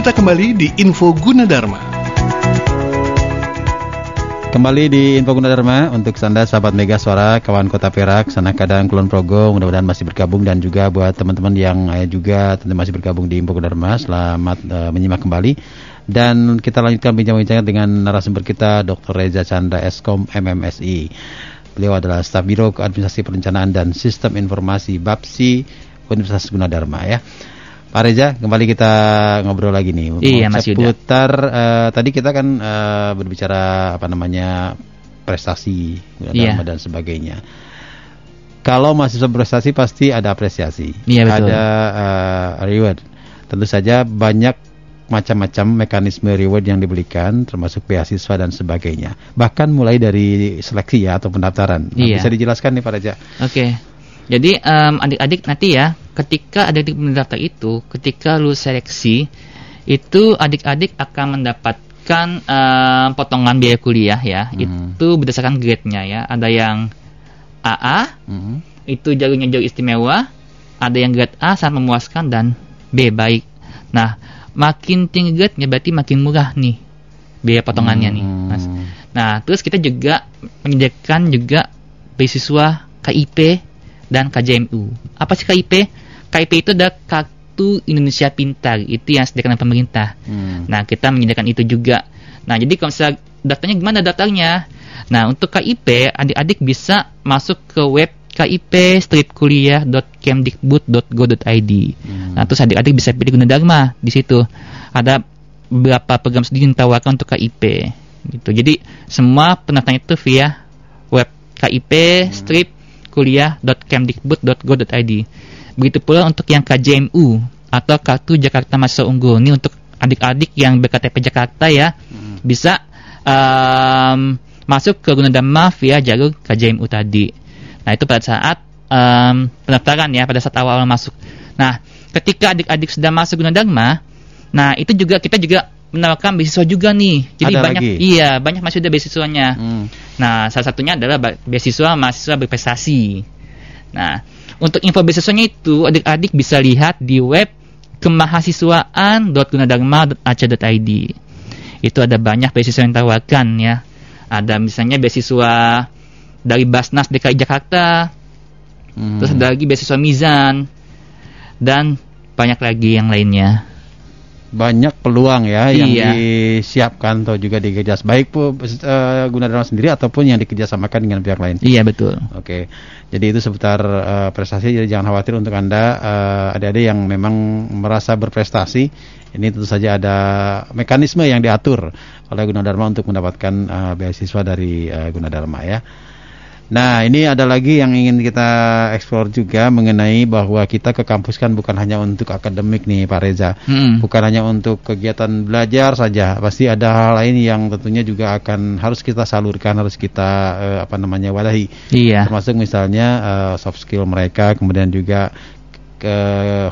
kita kembali di Info Gunadarma. Kembali di Info Gunadarma untuk Anda sahabat Mega Suara, kawan Kota Perak, sana kadang Kulon Progo, mudah-mudahan masih bergabung dan juga buat teman-teman yang juga tentu masih bergabung di Info Gunadarma, selamat uh, menyimak kembali. Dan kita lanjutkan bincang-bincang dengan narasumber kita Dr. Reza Chandra Eskom MMSI. Beliau adalah staf Biro Administrasi Perencanaan dan Sistem Informasi BAPSI Universitas Gunadarma ya. Pak Reza, kembali kita ngobrol lagi nih. Iya, Mas Yuda. Seputar uh, tadi kita kan uh, berbicara apa namanya prestasi Iya. dan sebagainya. Kalau mahasiswa berprestasi pasti ada apresiasi, Iya, betul. ada uh, reward. Tentu saja banyak macam-macam mekanisme reward yang diberikan, termasuk beasiswa dan sebagainya. Bahkan mulai dari seleksi ya atau pendaftaran. Nah, Iya. Bisa dijelaskan nih Pak Reza? Oke. Jadi em, adik-adik nanti ya, ketika adik-adik mendaftar itu, ketika lu seleksi, itu adik-adik akan mendapatkan em, potongan biaya kuliah ya. Hmm. Itu berdasarkan grade-nya ya. Ada yang AA, Mhm. itu jalurnya jauh istimewa, ada yang grade A sangat memuaskan dan B baik. Nah, makin tinggi grade-nya berarti makin murah nih biaya potongannya nih, Mas. Hmm. Nah, terus kita juga menyediakan juga beasiswa KIP dan KJMU. Apa sih KIP? KIP itu adalah Kartu Indonesia Pintar. Itu yang disediakan oleh pemerintah. Hmm. Nah, kita menyediakan itu juga. Nah, jadi kalau misalnya daftarnya gimana daftarnya? Nah, untuk KIP, adik-adik bisa masuk ke web kip-kuliah.kemdikbud.go.id. Hmm. Nah, terus adik-adik bisa pilih Gunadarma di situ. Ada beberapa program studi yang ditawarkan untuk KIP gitu. Jadi semua pendaftaran itu via web KIP strip kuliah.kemdikbud.go.id. Begitu pula untuk yang KJMU atau Kartu Jakarta Mahasiswa Unggul. Ini untuk adik-adik yang berKTP Jakarta ya bisa em, masuk ke Gunadarma via jalur KJMU tadi. Nah itu pada saat em, pendaftaran ya pada saat awal-awal masuk. Nah ketika adik-adik sudah masuk Gunadarma, nah itu juga kita juga menawarkan beasiswa juga nih. Jadi Ada banyak lagi? iya banyak masih ada beasiswanya. Hmm. Nah, salah satunya adalah beasiswa mahasiswa berprestasi. Nah, untuk info beasiswanya itu adik-adik bisa lihat di web kemahasiswaan.gunadarma.ac.id. Itu ada banyak beasiswa yang ditawarkan ya. Ada misalnya beasiswa dari Basnas DKI Jakarta, Hmm. terus ada lagi beasiswa Mizan dan banyak lagi yang lainnya. Banyak peluang ya yang Iya. disiapkan atau juga dikerjas baik pun uh, Gunadarma sendiri ataupun yang dikerjasamakan dengan pihak lain. Iya betul. Oke, jadi itu seputar eh, prestasi. Jadi jangan khawatir untuk anda eh, adik-adik yang memang merasa berprestasi. Ini tentu saja ada mekanisme yang diatur oleh Gunadarma untuk mendapatkan eh, beasiswa dari eh, Gunadarma ya. Nah, ini ada lagi yang ingin kita eksplor juga mengenai bahwa kita ke kampus kan bukan hanya untuk akademik nih Pak Reza. Hmm. Bukan hanya untuk kegiatan belajar saja, pasti ada hal lain yang tentunya juga akan harus kita salurkan, harus kita eh, apa namanya wadahi. Iya. Termasuk misalnya eh, soft skill mereka, kemudian juga ke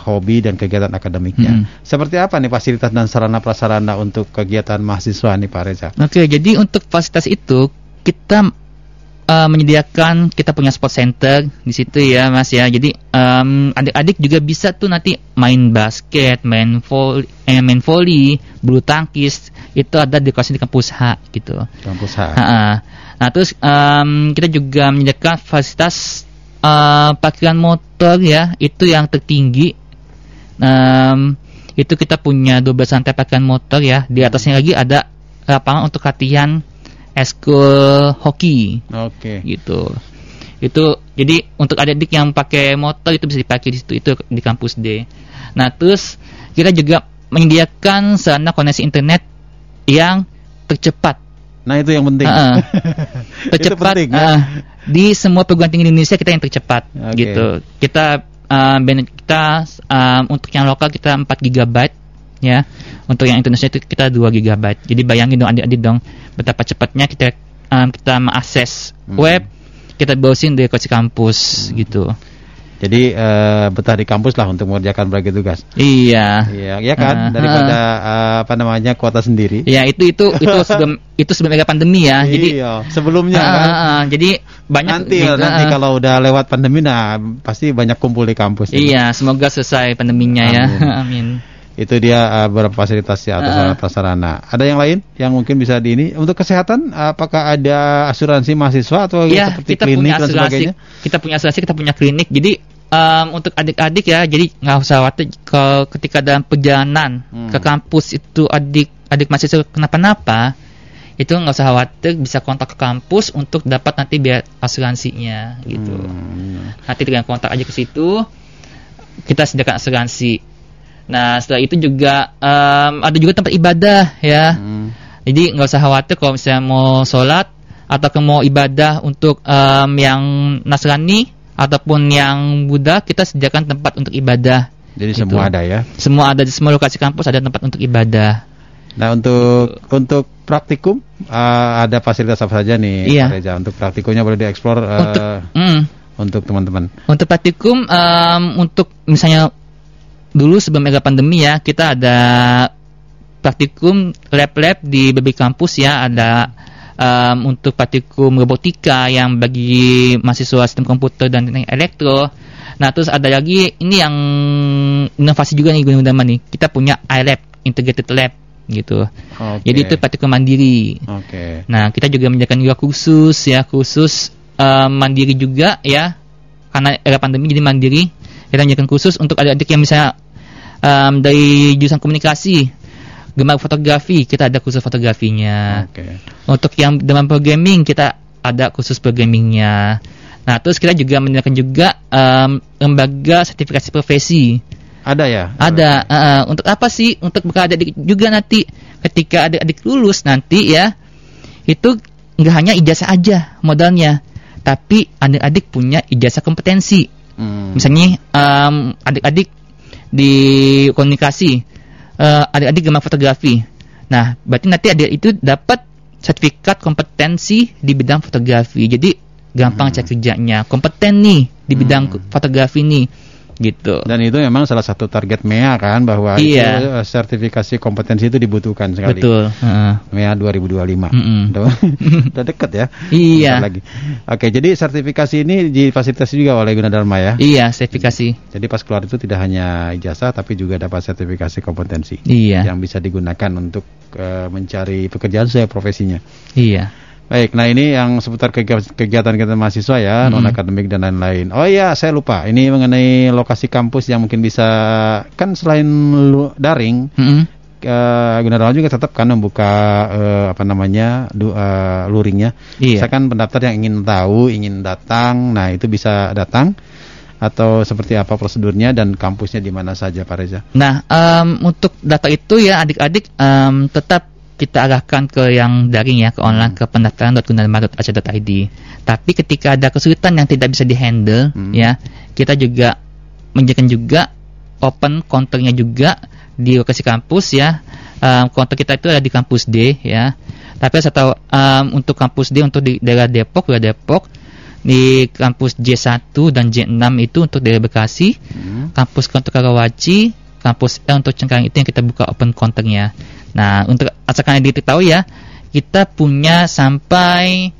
hobi dan kegiatan akademiknya. Mm. Seperti apa nih fasilitas dan sarana prasarana untuk kegiatan mahasiswa nih Pak Reza? Oke, jadi untuk fasilitas itu kita uh, menyediakan kita punya sport center di situ ya, Mas ya. Jadi em, adik-adik juga bisa tuh nanti main basket, main volley, eh, main volley, bulu tangkis itu ada di kawasan di kampus H gitu. Kampus H. Ha-ha. Nah, terus em, kita juga menyediakan fasilitas eh, parkiran motor ya, itu yang tertinggi. Em, itu kita punya 12 lantai parkiran motor ya. Di atasnya lagi ada lapangan untuk latihan eskul hoki Oke. gitu. Itu jadi untuk adik-adik yang pakai motor itu bisa dipakai di situ itu di kampus D. Nah, terus kita juga menyediakan sarana koneksi internet yang tercepat Nah, itu yang penting. Itu tercepat penting, ya? eh, di semua perguruan tinggi di Indonesia kita yang tercepat Oke. gitu. Kita ben- kita eh, untuk yang lokal kita 4 GB ya. Untuk yang internasional itu kita 2 GB. Jadi bayangin dong adik-adik dong betapa cepatnya kita eh, kita mengakses Hmm. web, kita browsing dari koci kampus gitu. Jadi eh, betah di kampus lah untuk mengerjakan berbagai tugas. Iya. Iya, iya kan? Ah, Daripada eh, apa namanya kuota sendiri. Ya itu itu itu sebelum itu sebelum era pandemi ya. Jadi iya, sebelumnya Ah, kan. ah. jadi banyak nanti gitu, nanti kalau udah lewat pandemi nah pasti banyak kumpul di kampus. Iya, semoga selesai pandeminya ya. Amin. Itu dia uh, beberapa fasilitas ya atau sarana prasarana. Ada yang lain yang mungkin bisa di ini untuk kesehatan apakah ada asuransi mahasiswa atau ya seperti kita klinik punya dan asuransi sebagainya? kita punya asuransi kita punya klinik jadi em, untuk adik-adik ya jadi nggak usah khawatir ke- ketika dalam perjalanan Hmm. ke kampus itu adik adik mahasiswa kenapa-napa itu nggak usah khawatir bisa kontak ke kampus untuk dapat nanti biaya asuransinya gitu Hmm. nanti dengan kontak aja ke situ kita sediakan asuransi nah setelah itu juga em, ada juga tempat ibadah ya Hmm. jadi nggak usah khawatir kalau misalnya mau sholat atau ke mau ibadah untuk em, yang Nasrani ataupun yang Buddha kita sediakan tempat untuk ibadah. Jadi Gitu. semua ada ya. Semua ada di semua lokasi kampus ada tempat untuk ibadah. Nah untuk untuk praktikum uh, ada fasilitas apa saja nih Iya. Pak Reza? Untuk praktikumnya boleh dieksplor uh, Untuk mm, untuk teman-teman. untuk praktikum em, untuk misalnya dulu sebelum era pandemi ya kita ada praktikum lab-lab di berbagai kampus ya ada em, untuk praktikum robotika yang bagi mahasiswa sistem komputer dan teknik elektro nah terus ada lagi ini yang inovasi juga nih Gunung Dama nih kita punya iLab integrated lab gitu Oke. jadi itu praktikum mandiri Oke. Nah, kita juga menyediakan juga khusus ya, khusus eh, mandiri juga ya. Karena era pandemi jadi mandiri. Kita menyediakan khusus untuk adik-adik yang misalnya em, dari jurusan komunikasi, gemar fotografi, kita ada khusus fotografinya. Oke. Untuk yang dengan programming, kita ada khusus programmingnya. Nah, terus kita juga menyediakan juga em, lembaga sertifikasi profesi. Ada ya? Ada. eh, untuk apa sih? Untuk bekal adik juga nanti ketika adik-adik lulus nanti ya itu nggak hanya ijazah aja modalnya, tapi adik-adik punya ijazah kompetensi. Hmm. Misalnya em, adik-adik di komunikasi, eh, adik-adik gemar fotografi. Nah, berarti nanti adik itu dapat sertifikat kompetensi di bidang fotografi. Jadi gampang Hmm. cek kerjanya, kompeten nih di bidang Hmm. fotografi nih, gitu. Dan itu memang salah satu target MEA kan bahwa itu Iya. eh, sertifikasi kompetensi itu dibutuhkan sekali. Betul. heeh. MEA 2025. Mm-mm. Udah, udah deket ya. Iya. Bentar lagi. Oke, jadi sertifikasi ini difasilitasi juga oleh Gunadarma ya. Iya, sertifikasi. Jadi pas keluar itu tidak hanya ijazah tapi juga dapat sertifikasi kompetensi Iya. yang bisa digunakan untuk eh, mencari pekerjaan sesuai profesinya. Iya. Baik, nah ini yang seputar kegi- kegiatan kita mahasiswa ya, Mm-mm. non akademik dan lain-lain. Oh iya, saya lupa. Ini mengenai lokasi kampus yang mungkin bisa kan selain lu- daring, Mm-mm. uh, juga tetap kan membuka eh, apa namanya du- eh, luringnya. Iya. Misalkan pendaftar yang ingin tahu, ingin datang, nah itu bisa datang atau seperti apa prosedurnya dan kampusnya di mana saja Pak Reza. Nah, em, untuk data itu ya adik-adik em, tetap kita arahkan ke yang daring ya, ke online ke pendaftaran.gunadarma.ac.id. Tapi ketika ada kesulitan yang tidak bisa dihandle Hmm. ya, kita juga menyediakan juga open counternya juga di lokasi kampus ya. Em, counter kita itu ada di kampus D ya. Tapi saya tahu em, untuk kampus D untuk di daerah Depok, wilayah Depok di kampus J1 dan J6 itu untuk daerah Bekasi Hmm. kampus untuk Karawaci, kampus L untuk Cengkareng itu yang kita buka open counternya. Nah, untuk asalkan tahu ya, kita punya sampai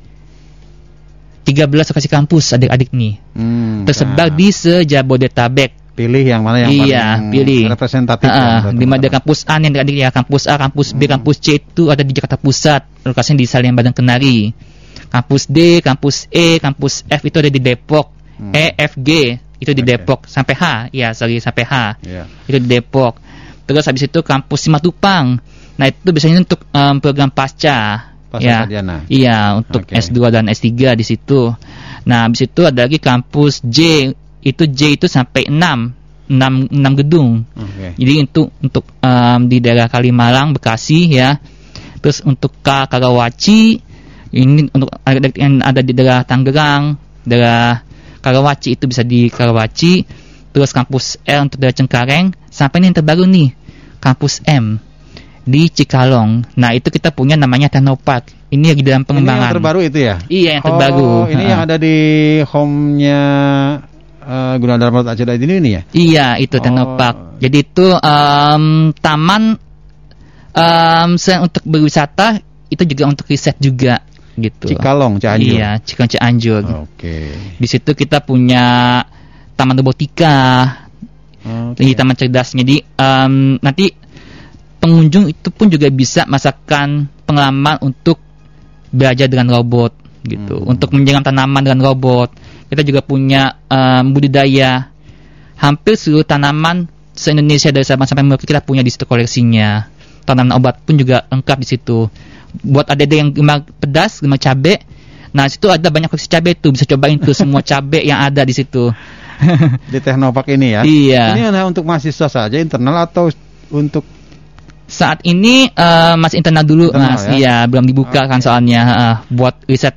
13 lokasi kampus adik-adik nih. Hmm, Tersebar nah, di sejabodetabek. pilih yang mana yang iya, paling pilih. representatif. Ah, ya, di mana kampus A nih adik-adik ya, kampus A, kampus B, Hmm. kampus C itu ada di Jakarta Pusat, lokasinya di Salian Badan Kenari. Kampus D, kampus E, kampus F itu ada di Depok. Hmm. E, F, G itu di Oke. Depok sampai H, ya sorry sampai H Iya. itu di Depok. Terus habis itu kampus Simatupang. Nah itu biasanya untuk em, program pasca. Pasca ya. sarjana. Iya untuk Oke. S2 dan S3 di situ. Nah habis itu ada lagi kampus J. Itu J itu sampai 6 6, 6 gedung. Oke. Jadi itu untuk em, di daerah Kalimalang, Bekasi ya. Terus untuk K Karawaci ini untuk yang ada di daerah Tangerang, daerah Karawaci itu bisa di Karawaci. Terus kampus L untuk daerah Cengkareng sampai ini yang terbaru nih, kampus M di Cikalong. Nah, itu kita punya namanya Technopark. Ini lagi dalam Ini pengembangan. yang terbaru itu ya? Iya, yang terbaru. Oh, ini Ha-ha. yang ada di home-nya uh, Gunadarma Aceh ini ini ya? Iya, itu Oh. Technopark. Jadi itu em, taman em, selain untuk berwisata itu juga untuk riset juga gitu. Cikalong, Cianjur. Iya, Cikalong Cianjur. Oke. Di situ kita punya taman robotika, Oke. di taman cerdas. Jadi um, nanti pengunjung itu pun juga bisa masakan pengalaman untuk belajar dengan robot gitu. Hmm. untuk menyiram tanaman dengan robot. Kita juga punya um, budidaya. Hampir seluruh tanaman se Indonesia dari Sabang sampai Merauke kita punya di situ koleksinya. Tanaman obat pun juga lengkap di situ. Buat adik-adik yang gemar pedas gemar cabe nah situ ada banyak koleksi cabe tuh. Bisa cobain tuh semua cabe yang ada di situ. Di Teknopark ini ya. Iya. Ini hanya untuk mahasiswa saja internal atau untuk Saat ini eh, masih internal dulu Internal mas, ya? iya belum dibuka kan Oke. soalnya eh, buat riset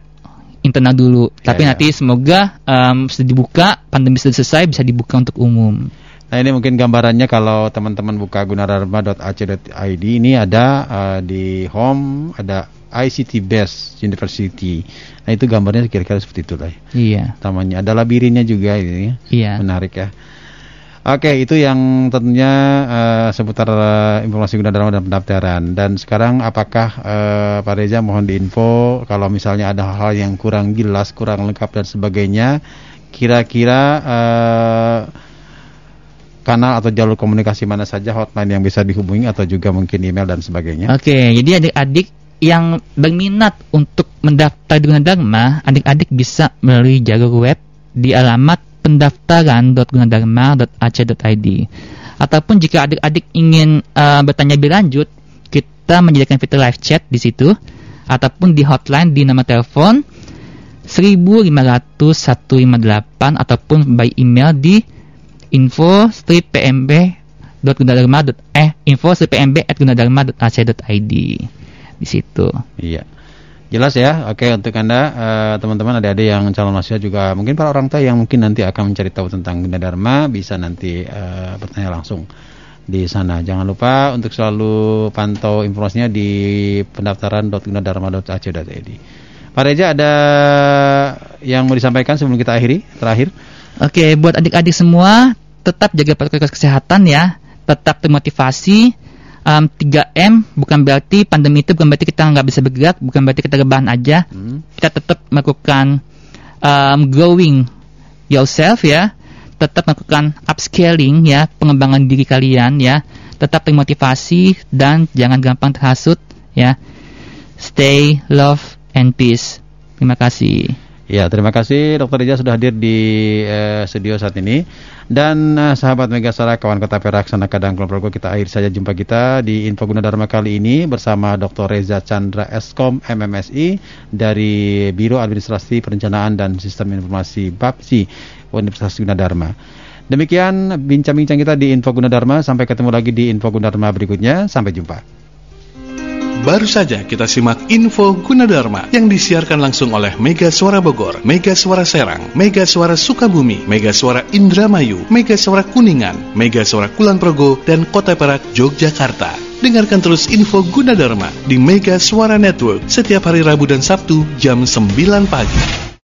internal dulu. Tapi iya. nanti semoga em, sudah dibuka, pandemi sudah selesai bisa dibuka untuk umum. Nah ini mungkin gambarannya kalau teman-teman buka gunadarma.ac.id ini ada eh, di home ada ICT Best University. Nah itu gambarnya kira-kira seperti itu lah. Iya, Namanya ada labirinnya juga ini. ya. iya. Menarik ya. Oke, itu yang tentunya eh, seputar eh, informasi Gunadarma dan pendaftaran. Dan sekarang apakah eh, Pak Reza mohon diinfo kalau misalnya ada hal yang kurang jelas, kurang lengkap dan sebagainya, kira-kira eh, kanal atau jalur komunikasi mana saja hotline yang bisa dihubungi atau juga mungkin email dan sebagainya. Oke, jadi adik-adik yang berminat untuk mendaftar di Gunadarma, adik-adik bisa melalui jalur web di alamat pendaftaran.gunadarma.ac.id. Ataupun jika adik-adik ingin eh, bertanya lebih lanjut, kita menyediakan fitur live chat di situ ataupun di hotline di nama telepon 1500158 ataupun by email di info pmb.gunadarma eh info pmb@gunadarma.ac.id di situ. Iya. Jelas ya. Oke, untuk Anda eh, teman-teman adik-adik yang calon mahasiswa juga mungkin para orang tua yang mungkin nanti akan mencari tahu tentang Gunadarma bisa nanti eh, bertanya langsung di sana. Jangan lupa untuk selalu pantau informasinya di pendaftaran.gunadarma.ac.id. Pak Reza ada yang mau disampaikan sebelum kita akhiri terakhir? Oke, buat adik-adik semua tetap jaga protokol kesehatan ya, tetap termotivasi. Um, 3M bukan berarti pandemi itu bukan berarti kita nggak bisa bergerak, bukan berarti kita rebahan aja. Hmm. Kita tetap melakukan um, growing yourself ya, tetap melakukan upscaling ya, pengembangan diri kalian ya, tetap termotivasi dan jangan gampang terhasut ya. Stay, love, and peace. Terima kasih. Ya, terima kasih Dr. Reza sudah hadir di eh, studio saat ini. Dan eh, sahabat Megasara, kawan kota Perak, sana kadang Kulon kita akhir saja jumpa kita di Info Gunadarma kali ini bersama Dr. Reza Chandra Eskom MMSI dari Biro Administrasi Perencanaan dan Sistem Informasi BAPSI Universitas Gunadarma. Demikian bincang-bincang kita di Info Gunadarma. Sampai ketemu lagi di Info Gunadarma berikutnya. Sampai jumpa. Baru saja kita simak info Gunadarma yang disiarkan langsung oleh Mega Suara Bogor, Mega Suara Serang, Mega Suara Sukabumi, Mega Suara Indramayu, Mega Suara Kuningan, Mega Suara Kulon Progo, dan Kota Perak, Yogyakarta. Dengarkan terus info Gunadarma di Mega Suara Network setiap hari Rabu dan Sabtu jam 9 pagi.